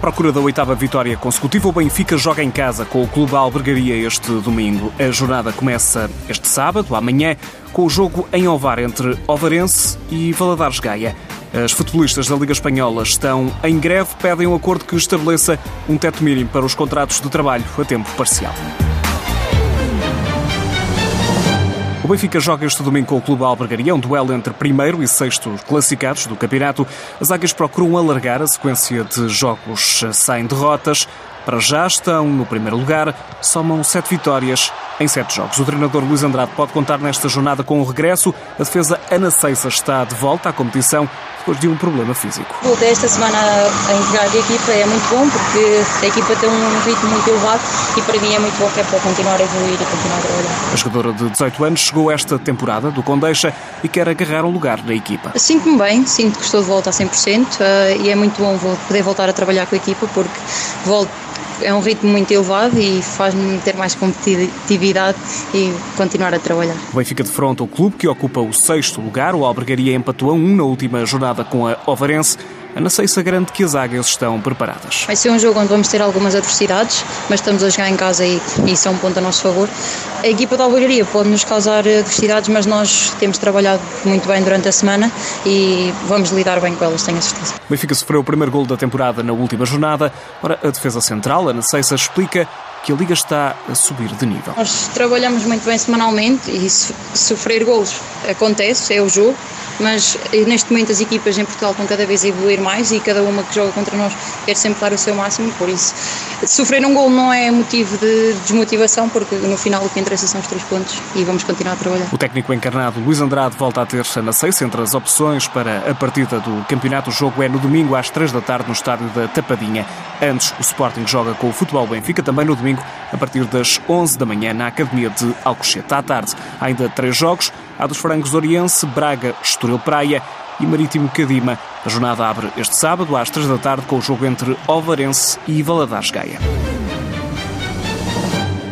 procura da oitava vitória consecutiva, o Benfica joga em casa com o Clube Albergaria este domingo. A jornada começa este sábado, amanhã, com o jogo em Ovar entre Ovarense e Valadares Gaia. As futebolistas da Liga Espanhola estão em greve, pedem um acordo que estabeleça um teto mínimo para os contratos de trabalho a tempo parcial. O Benfica joga este domingo com o Clube Albergaria, um duelo entre primeiro e sexto classificados do campeonato. As águias procuram alargar a sequência de jogos sem derrotas. Para já estão no primeiro lugar, somam sete vitórias em sete jogos. O treinador Luís Andrade pode contar nesta jornada com o regresso. A defesa Ana Ceissa está de volta à competição depois de um problema físico. Voltei esta semana a integrar a equipa, é muito bom porque a equipa tem um ritmo muito elevado e para mim é muito bom que é para continuar a evoluir e continuar a trabalhar. A jogadora de 18 anos chegou esta temporada do Condeixa e quer agarrar um lugar na equipa. Sinto-me bem, sinto que estou de volta a 100% eh, e é muito bom poder voltar a trabalhar com a equipa porque volto é um ritmo muito elevado e faz-me ter mais competitividade e continuar a trabalhar. O Benfica de fronte ao clube que ocupa o sexto lugar. O Albergaria empatou a um na última jornada com a Ovarense. Ana Ceissa garante que as águias estão preparadas. Vai ser um jogo onde vamos ter algumas adversidades, mas estamos a jogar em casa e, e isso é um ponto a nosso favor. A equipa da Albergaria pode nos causar adversidades, mas nós temos trabalhado muito bem durante a semana e vamos lidar bem com elas, tenho a certeza. O Benfica sofreu o primeiro gol da temporada na última jornada. Ora, a defesa central, Ana Ceissa, explica que a Liga está a subir de nível. Nós trabalhamos muito bem semanalmente e sofrer gols acontece, é o jogo, mas neste momento as equipas em Portugal estão cada vez a evoluir mais e cada uma que joga contra nós quer sempre dar o seu máximo, por isso sofrer um gol não é motivo de desmotivação, porque no final o que interessa são os três pontos e vamos continuar a trabalhar. O técnico encarnado Luís Andrade volta a ter na seis entre as opções para a partida do campeonato. O jogo é no domingo às três da tarde no estádio da Tapadinha. Antes, o Sporting joga com o Futebol Benfica, também no domingo, a partir das 11 da manhã, na Academia de Alcochete. À tarde, ainda três jogos. Há dos Frangos Oriense, Braga, Estoril Praia e Marítimo Cadima. A jornada abre este sábado, às três da tarde, com o jogo entre Ovarense e Valadares Gaia.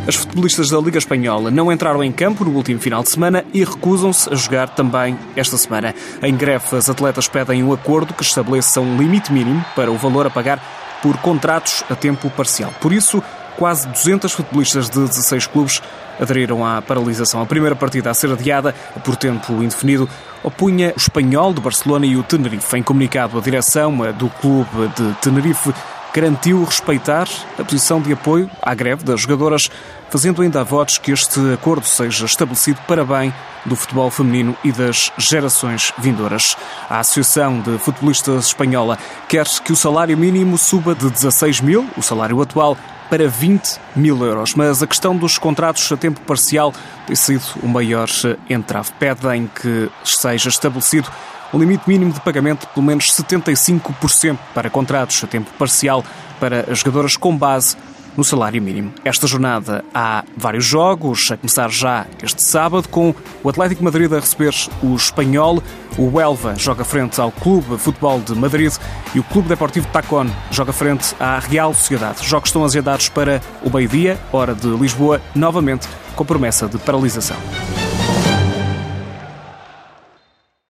As futebolistas da Liga Espanhola não entraram em campo no último final de semana e recusam-se a jogar também esta semana. Em greve, as atletas pedem um acordo que estabeleça um limite mínimo para o valor a pagar por contratos a tempo parcial. Por isso, quase 200 futebolistas de 16 clubes aderiram à paralisação. A primeira partida a ser adiada por tempo indefinido opunha o Espanhol de Barcelona e o Tenerife. Em comunicado, a direção do clube de Tenerife garantiu respeitar a posição de apoio à greve das jogadoras, fazendo ainda votos que este acordo seja estabelecido para bem do futebol feminino e das gerações vindouras. A Associação de Futebolistas Espanhola quer que o salário mínimo suba de 16 mil, o salário atual, para 20 mil euros. Mas a questão dos contratos a tempo parcial tem sido o maior entrave. Pedem que seja estabelecido um limite mínimo de pagamento de pelo menos 75% para contratos a tempo parcial para as jogadoras com base no salário mínimo. Esta jornada há vários jogos, a começar já este sábado, com o Atlético Madrid a receber o Espanhol, o Elva joga frente ao Clube Futebol de Madrid e o Clube Deportivo Tacon joga frente à Real Sociedade. Os jogos estão agendados para o meio-dia, hora de Lisboa, novamente com promessa de paralisação.